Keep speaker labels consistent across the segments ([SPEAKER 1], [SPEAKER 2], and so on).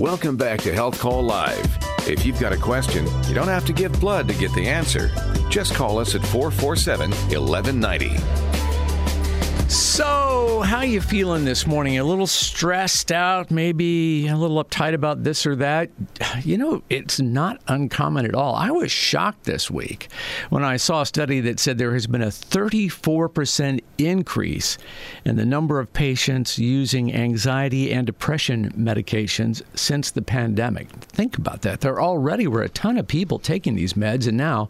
[SPEAKER 1] Welcome back to Health Call Live. If you've got a question, you don't have to give blood to get the answer. Just call us at 447 1190.
[SPEAKER 2] So, how you feeling this morning? A little stressed out, maybe a little uptight about this or that? You know, it's not uncommon at all. I was shocked this week when I saw a study that said there has been a 34% increase in the number of patients using anxiety and depression medications since the pandemic. Think about that. There already were a ton of people taking these meds, and now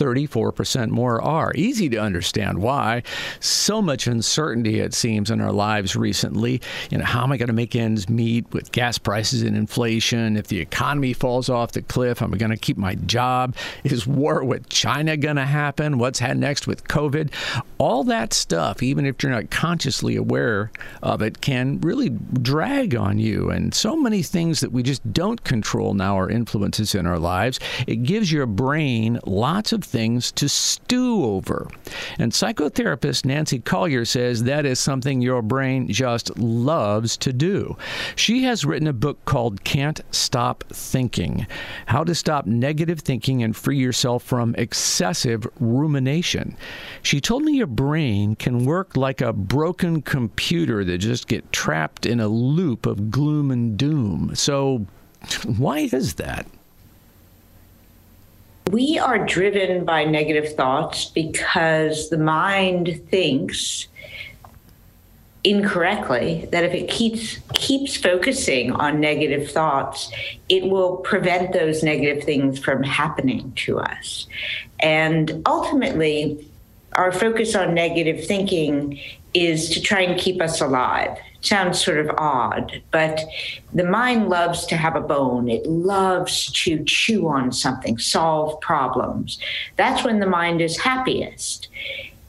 [SPEAKER 2] 34% more are. Easy to understand why. So much uncertainty, it seems, in our lives recently. You know, how am I going to make ends meet with gas prices and inflation? If the economy falls off the cliff, am I going to keep my job? Is war with China going to happen? What's next with COVID? All that stuff, even if you're not consciously aware of it, can really drag on you. And so many things that we just don't control now are influences in our lives. It gives your brain lots of things to stew over. And psychotherapist Nancy Colier says that is something your brain just loves to do. She has written a book called Can't Stop Thinking How to Stop Negative Thinking and Free Yourself from Excessive Rumination. She told me your brain can work like a broken computer that just get trapped in a loop of gloom and doom. So, why is that?
[SPEAKER 3] We are driven by negative thoughts because the mind thinks incorrectly that if it keeps keeps focusing on negative thoughts it will prevent those negative things from happening to us. And ultimately our focus on negative thinking is to try and keep us alive. Sounds sort of odd, but the mind loves to have a bone. It loves to chew on something, solve problems. That's when the mind is happiest.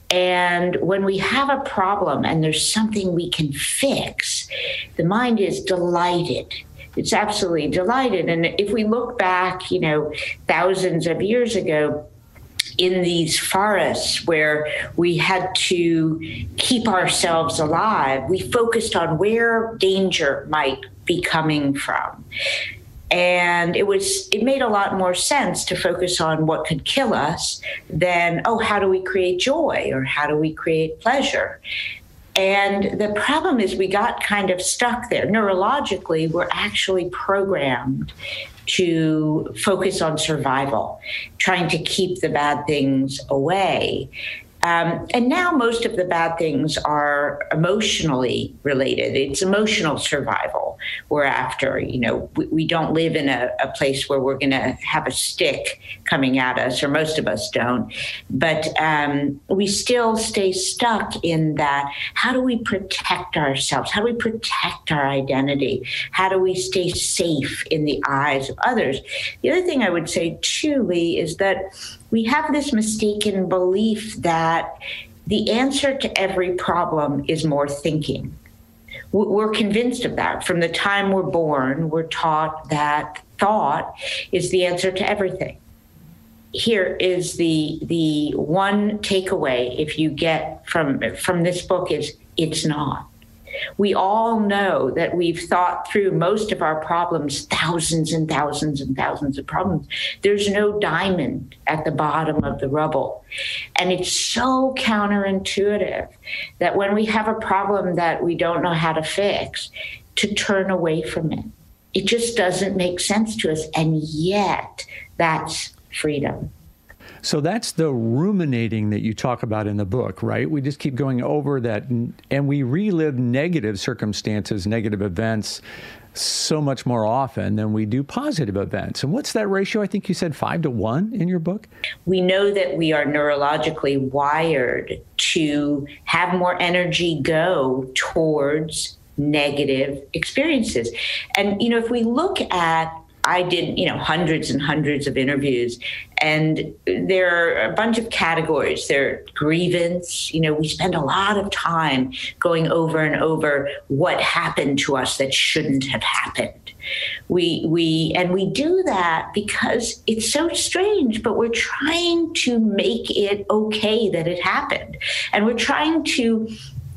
[SPEAKER 3] And when we have a problem and there's something we can fix, the mind is delighted. It's absolutely delighted. And if we look back, you know, thousands of years ago, in these forests where we had to keep ourselves alive, we focused on where danger might be coming from. And it was it made a lot more sense to focus on what could kill us than, oh, how do we create joy or how do we create pleasure? And the problem is, we got kind of stuck there. Neurologically, we're actually programmed to focus on survival, trying to keep the bad things away. Um, and now most of the bad things are emotionally related. It's emotional survival we're after. You know, we, we don't live in a, a place where we're going to have a stick coming at us, or most of us don't. But um, we still stay stuck in that. How do we protect ourselves? How do we protect our identity? How do we stay safe in the eyes of others? The other thing I would say, too, Lee, is that we have this mistaken belief that the answer to every problem is more thinking. We're convinced of that. From the time we're born, we're taught that thought is the answer to everything. Here is the the one takeaway if you get from from this book is it's not. We all know that we've thought through most of our problems, thousands and thousands and thousands of problems. There's no diamond at the bottom of the rubble. And it's so counterintuitive that when we have a problem that we don't know how to fix, to turn away from it. It just doesn't make sense to us. And yet, that's freedom.
[SPEAKER 2] So that's the ruminating that you talk about in the book, right? We just keep going over that and we relive negative circumstances, negative events so much more often than we do positive events. And what's that ratio? I think you said five to one in your book.
[SPEAKER 3] We know that we are neurologically wired to have more energy go towards negative experiences. And, you know, if we look at I did, you know, hundreds and hundreds of interviews, and there are a bunch of categories. There are grievance. You know, we spend a lot of time going over and over what happened to us that shouldn't have happened. We we and we do that because it's so strange, but we're trying to make it okay that it happened, and we're trying to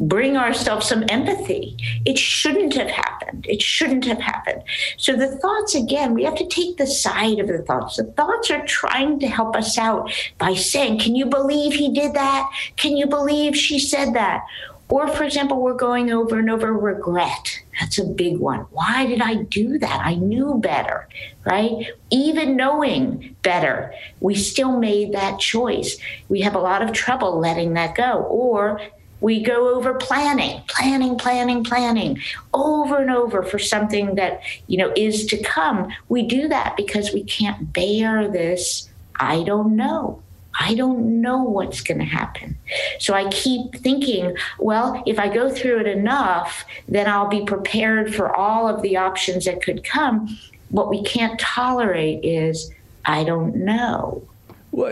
[SPEAKER 3] bring ourselves some empathy. It shouldn't have happened. It shouldn't have happened. So the thoughts, again, we have to take the side of the thoughts. The thoughts are trying to help us out by saying, Can you believe he did that? Can you believe she said that? Or, for example, we're going over and over regret. That's a big one. Why did I do that? I knew better, right? Even knowing better, we still made that choice. We have a lot of trouble letting that go. Or we go over planning, planning, planning, planning over and over for something that, you know, is to come. We do that because we can't bear this. I don't know. I don't know what's going to happen. So I keep thinking, well, if I go through it enough, then I'll be prepared for all of the options that could come. What we can't tolerate is, I don't know.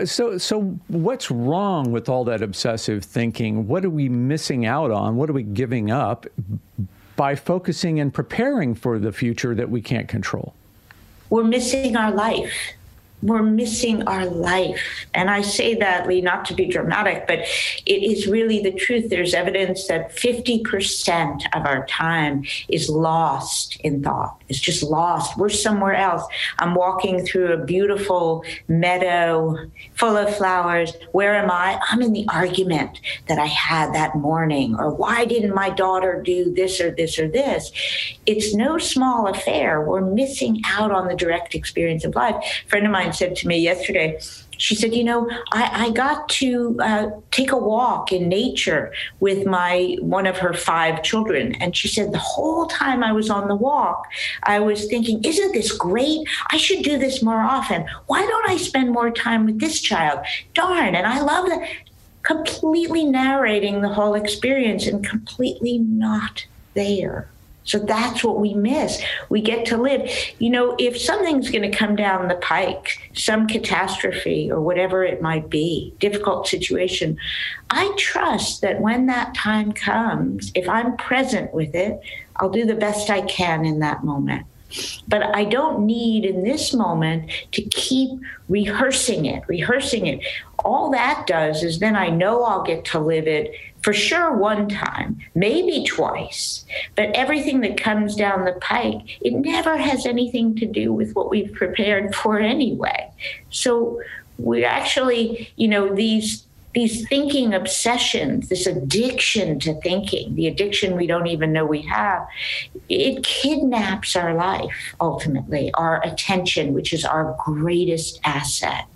[SPEAKER 2] So, so what's wrong with all that obsessive thinking? What are we missing out on? What are we giving up by focusing and preparing for the future that we can't control?
[SPEAKER 3] We're missing our life we're missing our life. And I say that, Lee, not to be dramatic, but it is really the truth. There's evidence that 50% of our time is lost in thought. It's just lost. We're somewhere else. I'm walking through a beautiful meadow full of flowers. Where am I? I'm in the argument that I had that morning, or why didn't my daughter do this or this or this? It's no small affair. We're missing out on the direct experience of life. A friend of mine said to me yesterday, she said, You know, I, I got to uh, take a walk in nature with my one of her five children. And she said, The whole time I was on the walk, I was thinking, Isn't this great? I should do this more often. Why don't I spend more time with this child? Darn. And I love that. Completely narrating the whole experience and completely not there. So that's what we miss. We get to live. You know, if something's going to come down the pike, some catastrophe or whatever it might be, difficult situation, I trust that when that time comes, if I'm present with it, I'll do the best I can in that moment. But I don't need in this moment to keep rehearsing it, rehearsing it. All that does is then I know I'll get to live it for sure one time, maybe twice, but everything that comes down the pike, it never has anything to do with what we've prepared for anyway. So we're actually, you know, these these thinking obsessions, this addiction to thinking, the addiction we don't even know we have, it kidnaps our life ultimately, our attention, which is our greatest asset.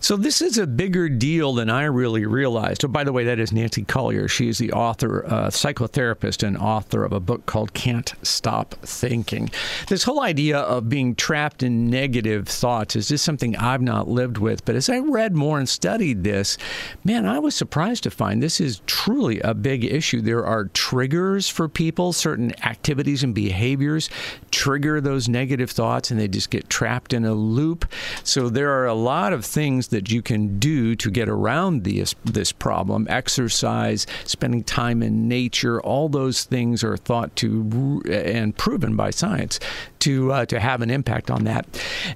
[SPEAKER 2] So this is a bigger deal than I really realized. Oh, by the way, that is Nancy Colier. She is the author, uh, psychotherapist, and author of a book called Can't Stop Thinking. This whole idea of being trapped in negative thoughts is just something I've not lived with. But as I read more and studied this, man, I was surprised to find this is truly a big issue. There are triggers for people, certain activities and behaviors trigger those negative thoughts, and they just get trapped in a loop. So there are a lot of things things that you can do to get around this this problem. Exercise, spending time in nature, all those things are thought to and proven by science to uh, to have an impact on that.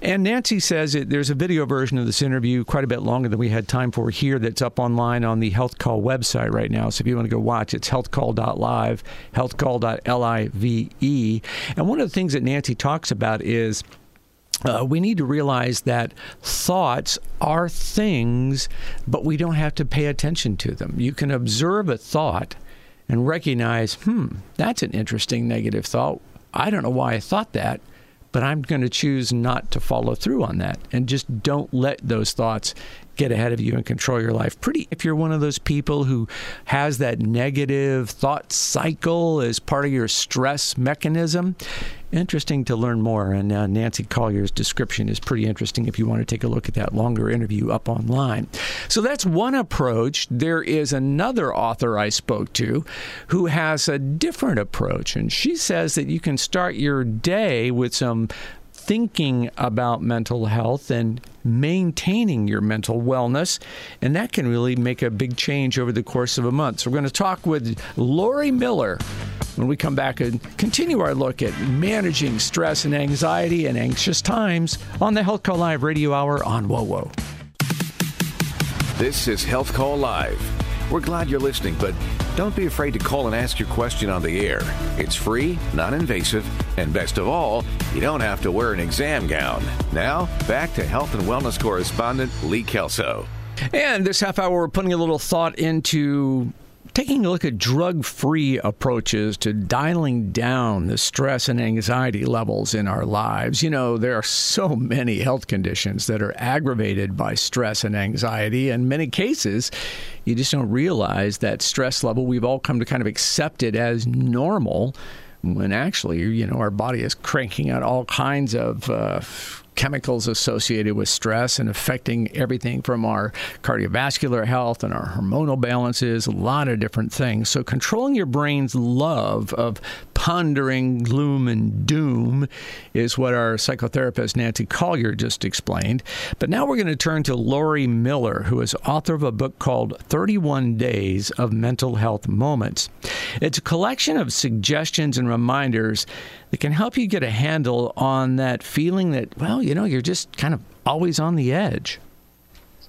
[SPEAKER 2] And Nancy says it, there's a video version of this interview, quite a bit longer than we had time for here, that's up online on the Health Call website right now. So if you want to go watch, it's healthcall.live, healthcall.live. And one of the things that Nancy talks about is uh, we need to realize that thoughts are things, but we don't have to pay attention to them. You can observe a thought and recognize, hmm, that's an interesting negative thought. I don't know why I thought that, but I'm going to choose not to follow through on that. And just don't let those thoughts get ahead of you and control your life. Pretty, if you're one of those people who has that negative thought cycle as part of your stress mechanism, interesting to learn more. And uh, Nancy Colier's description is pretty interesting if you want to take a look at that longer interview up online. So that's one approach. There is another author I spoke to who has a different approach, and she says that you can start your day with some thinking about mental health and maintaining your mental wellness. And that can really make a big change over the course of a month. So, we're going to talk with Lori Miller when we come back and continue our look at managing stress and anxiety and anxious times on the Health Call Live radio hour on WOWO.
[SPEAKER 1] This is Health Call Live. We're glad you're listening, but Don't be afraid to call and ask your question on the air. It's free, non invasive, and best of all, you don't have to wear an exam gown. Now, back to health and wellness correspondent Lee Kelso.
[SPEAKER 2] And this half hour, we're putting a little thought into taking a look at drug free approaches to dialing down the stress and anxiety levels in our lives. You know, there are so many health conditions that are aggravated by stress and anxiety. In many cases, you just don't realize that stress level. We've all come to kind of accept it as normal when actually, you know, our body is cranking out all kinds of uh, chemicals associated with stress and affecting everything from our cardiovascular health and our hormonal balances, a lot of different things. So, controlling your brain's love of pondering gloom and doom is what our psychotherapist Nancy Colier just explained. But now we're going to turn to Lori Miller, who is author of a book called 31 Days of Mental Health Moments. It's a collection of suggestions and reminders that can help you get a handle on that feeling that, well, you know, you're just kind of always on the edge.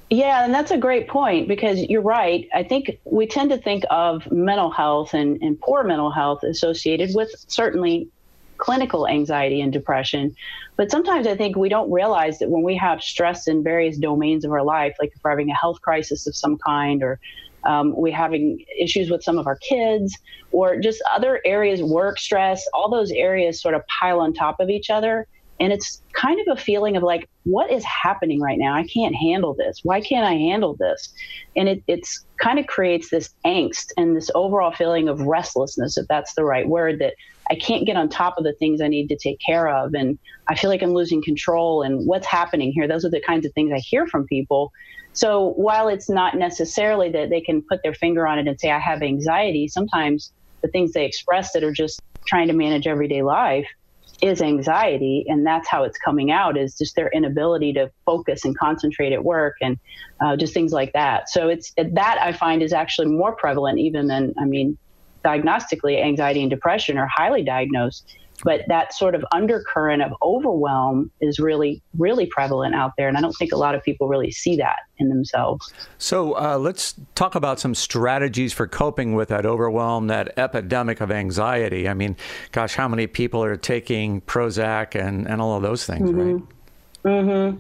[SPEAKER 4] Yeah, and that's a great point because you're right. I think we tend to think of mental health and, and poor mental health associated with certainly clinical anxiety and depression. But sometimes I think we don't realize that when we have stress in various domains of our life, like if we're having a health crisis of some kind or um, we're having issues with some of our kids or just other areas, work stress, all those areas sort of pile on top of each other. And it's kind of a feeling of like, what is happening right now? I can't handle this. Why can't I handle this? And it it's kind of creates this angst and this overall feeling of restlessness, if that's the right word, that I can't get on top of the things I need to take care of. And I feel like I'm losing control and what's happening here. Those are the kinds of things I hear from people. So while it's not necessarily that they can put their finger on it and say, I have anxiety, sometimes the things they express that are just trying to manage everyday life is anxiety. And that's how it's coming out is just their inability to focus and concentrate at work and uh, just things like that. So it's that i find is actually more prevalent even than i mean diagnostically anxiety and depression are highly diagnosed but that sort of undercurrent of overwhelm is really really prevalent out there. And i don't think a lot of people really see that in themselves.
[SPEAKER 2] So uh, let's talk about some strategies for coping with that overwhelm that epidemic of anxiety. I mean gosh how many people are taking prozac and, and all of those things mm-hmm. right?
[SPEAKER 4] Mm-hmm.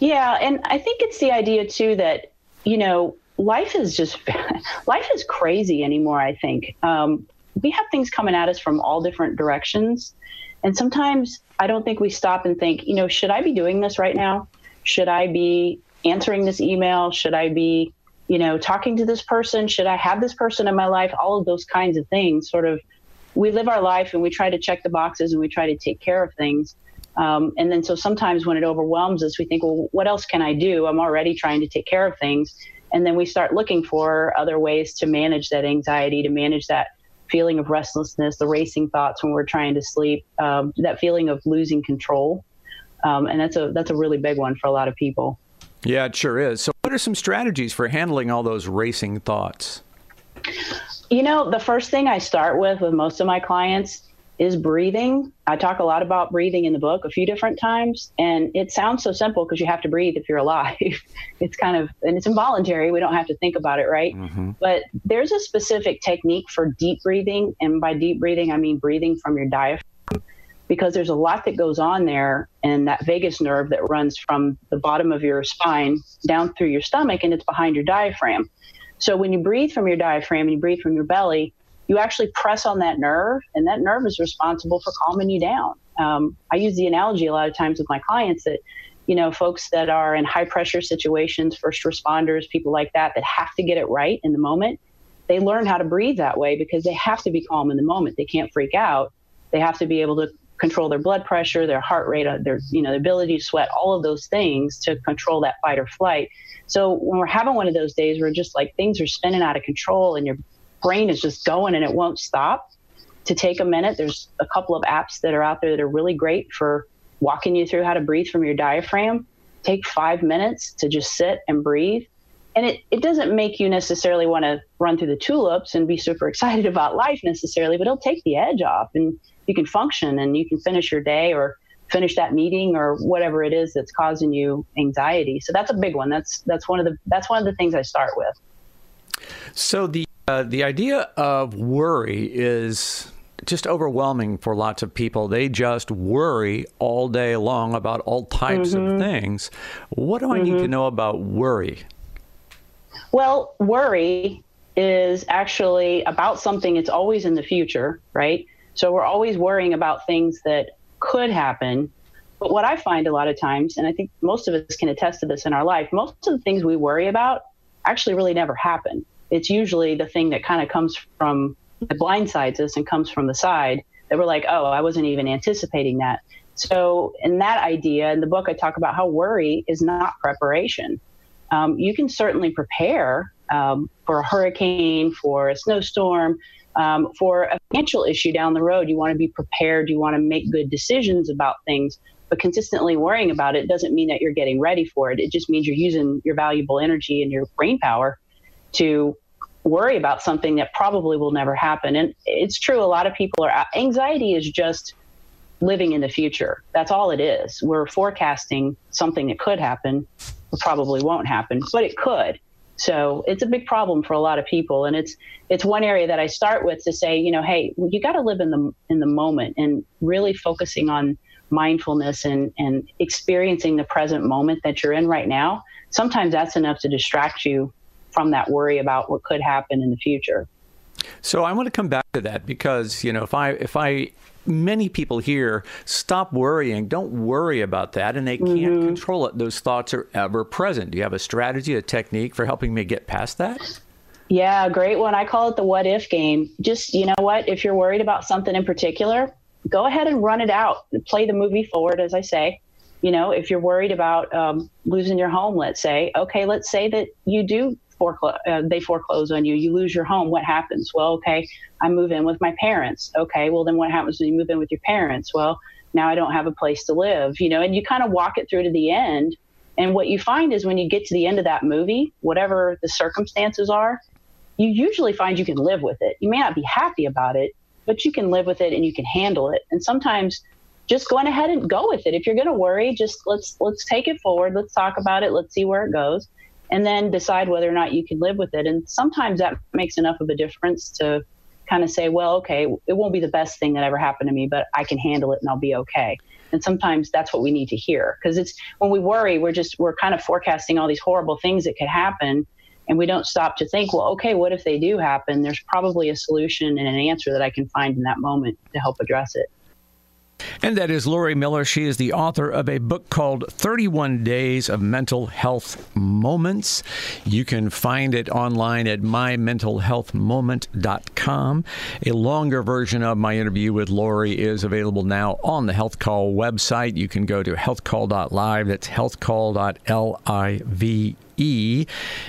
[SPEAKER 4] yeah and i think it's the idea too that you know life is just life is crazy anymore i think. Um, we have things coming at us from all different directions. And sometimes I don't think we stop and think, you know, should I be doing this right now? Should I be answering this email? Should I be, you know, talking to this person? Should I have this person in my life? All of those kinds of things sort of we live our life and we try to check the boxes and we try to take care of things. Um, and then so sometimes when it overwhelms us, we think, well, what else can I do? I'm already trying to take care of things. And then we start looking for other ways to manage that anxiety, to manage that feeling of restlessness, the racing thoughts when we're trying to sleep, um, that feeling of losing control, um, and that's a that's a really big one for a lot of people.
[SPEAKER 2] Yeah, it sure is. So, what are some strategies for handling all those racing thoughts?
[SPEAKER 4] You know, the first thing I start with with most of my clients is breathing. I talk a lot about breathing in the book a few different times, and it sounds so simple because you have to breathe if you're alive. it's kind of, and it's involuntary. We don't have to think about it, right? Mm-hmm. But there's a specific technique for deep breathing. And by deep breathing, I mean breathing from your diaphragm because there's a lot that goes on there and that vagus nerve that runs from the bottom of your spine down through your stomach and it's behind your diaphragm. So when you breathe from your diaphragm and you breathe from your belly, you actually press on that nerve, and that nerve is responsible for calming you down. Um, I use the analogy a lot of times with my clients that, you know, folks that are in high pressure situations, first responders, people like that, that have to get it right in the moment, they learn how to breathe that way because they have to be calm in the moment. They can't freak out. They have to be able to control their blood pressure, their heart rate, uh, their you know, their ability to sweat, all of those things to control that fight or flight. So when we're having one of those days where just like things are spinning out of control and you're brain is just going and it won't stop, to take a minute, there's a couple of apps that are out there that are really great for walking you through how to breathe from your diaphragm. Take five minutes to just sit and breathe. And it, it doesn't make you necessarily want to run through the tulips and be super excited about life necessarily, but it'll take the edge off and you can function and you can finish your day or finish that meeting or whatever it is that's causing you anxiety. So that's a big one. That's that's one of the that's one of the things I start with.
[SPEAKER 2] So the Uh, the idea of worry is just overwhelming for lots of people. They just worry all day long about all types mm-hmm. of things. What do mm-hmm. I need to mm-hmm. know about worry?
[SPEAKER 4] Well, worry is actually about something it's always in the future, right? So we're always worrying about things that could happen. But what I find a lot of times, and I think most of us can attest to this in our life, most of the things we worry about actually really never happen it's usually the thing that kind of comes from the blindsides us and comes from the side that we're like, oh, I wasn't even anticipating that. So, in that idea, in the book, I talk about how worry is not preparation. Um, you can certainly prepare um, for a hurricane, for a snowstorm, um, for a financial issue down the road. You want to be prepared, you want to make good decisions about things. But consistently worrying about it doesn't mean that you're getting ready for it. It just means you're using your valuable energy and your brain power to worry about something that probably will never happen. And it's true, a lot of people are, anxiety is just living in the future. That's all it is. We're forecasting something that could happen, probably won't happen, but it could. So it's a big problem for a lot of people, and it's it's one area that I start with to say, you know, hey, you got to live in the in the moment and really focusing on mindfulness and and experiencing the present moment that you're in right now. Sometimes that's enough to distract you from that worry about what could happen in the future.
[SPEAKER 2] So I want to come back to that because you know if I if I many people here stop worrying don't worry about that and they can't mm-hmm. control it. Those thoughts are ever present. Do you have a strategy a technique for helping me get past that?
[SPEAKER 4] Yeah great one. I call it the what if game. Just you know what? If you're worried about something in particular go ahead and run it out. Play the movie forward as i say. You know if you're worried about um, losing your home let's say okay let's say that you do uh, they foreclose on you, you lose your home. What happens? Well, okay, I move in with my parents. Okay, well then what happens when you move in with your parents? Well, now I don't have a place to live, you know, and you kind of walk it through to the end. And what you find is when you get to the end of that movie, whatever the circumstances are, you usually find you can live with it. You may not be happy about it, but you can live with it and you can handle it. And sometimes just going ahead and go with it. If you're going to worry, just let's let's take it forward. Let's talk about it. Let's see where it goes and then decide whether or not you can live with it. And sometimes that makes enough of a difference to kind of say, well, okay, it won't be the best thing that ever happened to me, but I can handle it and I'll be okay. And sometimes that's what we need to hear because it's when we worry, we're just, we're kind of forecasting all these horrible things that could happen. And we don't stop to think, well, okay, what if they do happen? There's probably a solution and an answer that I can find in that moment to help address it.
[SPEAKER 2] And that is Lori Miller. She is the author of a book called 31 Days of Mental Health Moments. You can find it online at mymentalhealthmoment.com. A longer version of my interview with Lori is available now on the Health Call website. You can go to healthcall.live. That's healthcall.live E.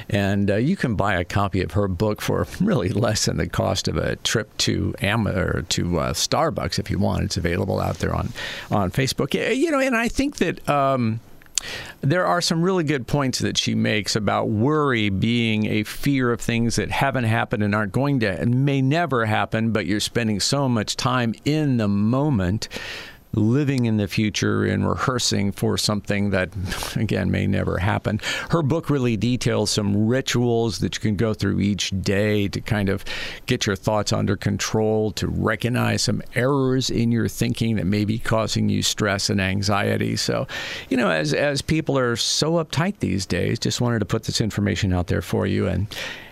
[SPEAKER 2] And uh, you can buy a copy of her book for really less than the cost of a trip to Am- or to uh, Starbucks if you want. It's available out there on, on Facebook. You know, and I think that. Um, there are some really good points that she makes about worry being a fear of things that haven't happened and aren't going to and may never happen, but you're spending so much time in the moment living in the future and rehearsing for something that, again, may never happen. Her book really details some rituals that you can go through each day to kind of get your thoughts under control, to recognize some errors in your thinking that may be causing you stress and anxiety. So, you know, as, as people are so uptight these days, just wanted to put this information out there for you and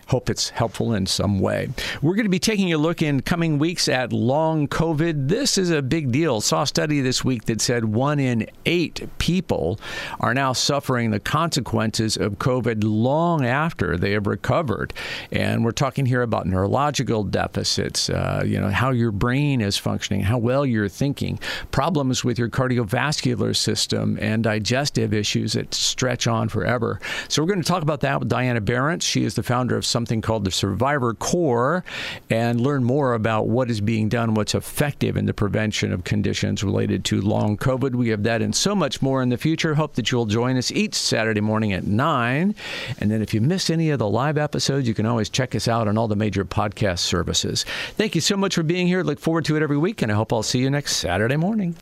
[SPEAKER 2] Hope it's helpful in some way. We're going to be taking a look in coming weeks at long COVID. This is a big deal. Saw a study this week that said one in eight people are now suffering the consequences of COVID long after they have recovered. And we're talking here about neurological deficits, uh, you know, how your brain is functioning, how well you're thinking, problems with your cardiovascular system, and digestive issues that stretch on forever. So we're going to talk about that with Diana Berrent. She is the founder of something called the Survivor Corps and learn more about what is being done, what's effective in the prevention of conditions related to long COVID. We have that and so much more in the future. Hope that you'll join us each Saturday morning at 9. And then if you miss any of the live episodes, you can always check us out on all the major podcast services. Thank you so much for being here. Look forward to it every week, and I hope I'll see you next Saturday morning.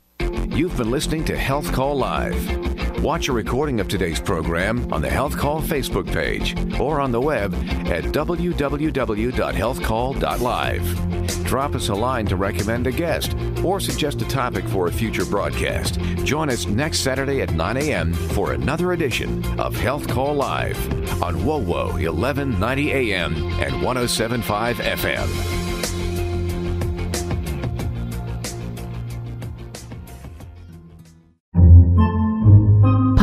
[SPEAKER 1] You've been listening to Health Call Live. Watch a recording of today's program on the Health Call Facebook page or on the web at www.healthcall.live. Drop us a line to recommend a guest or suggest a topic for a future broadcast. Join us next Saturday at 9 a.m. for another edition of Health Call Live on WOWO 1190 a.m. and 1075 FM.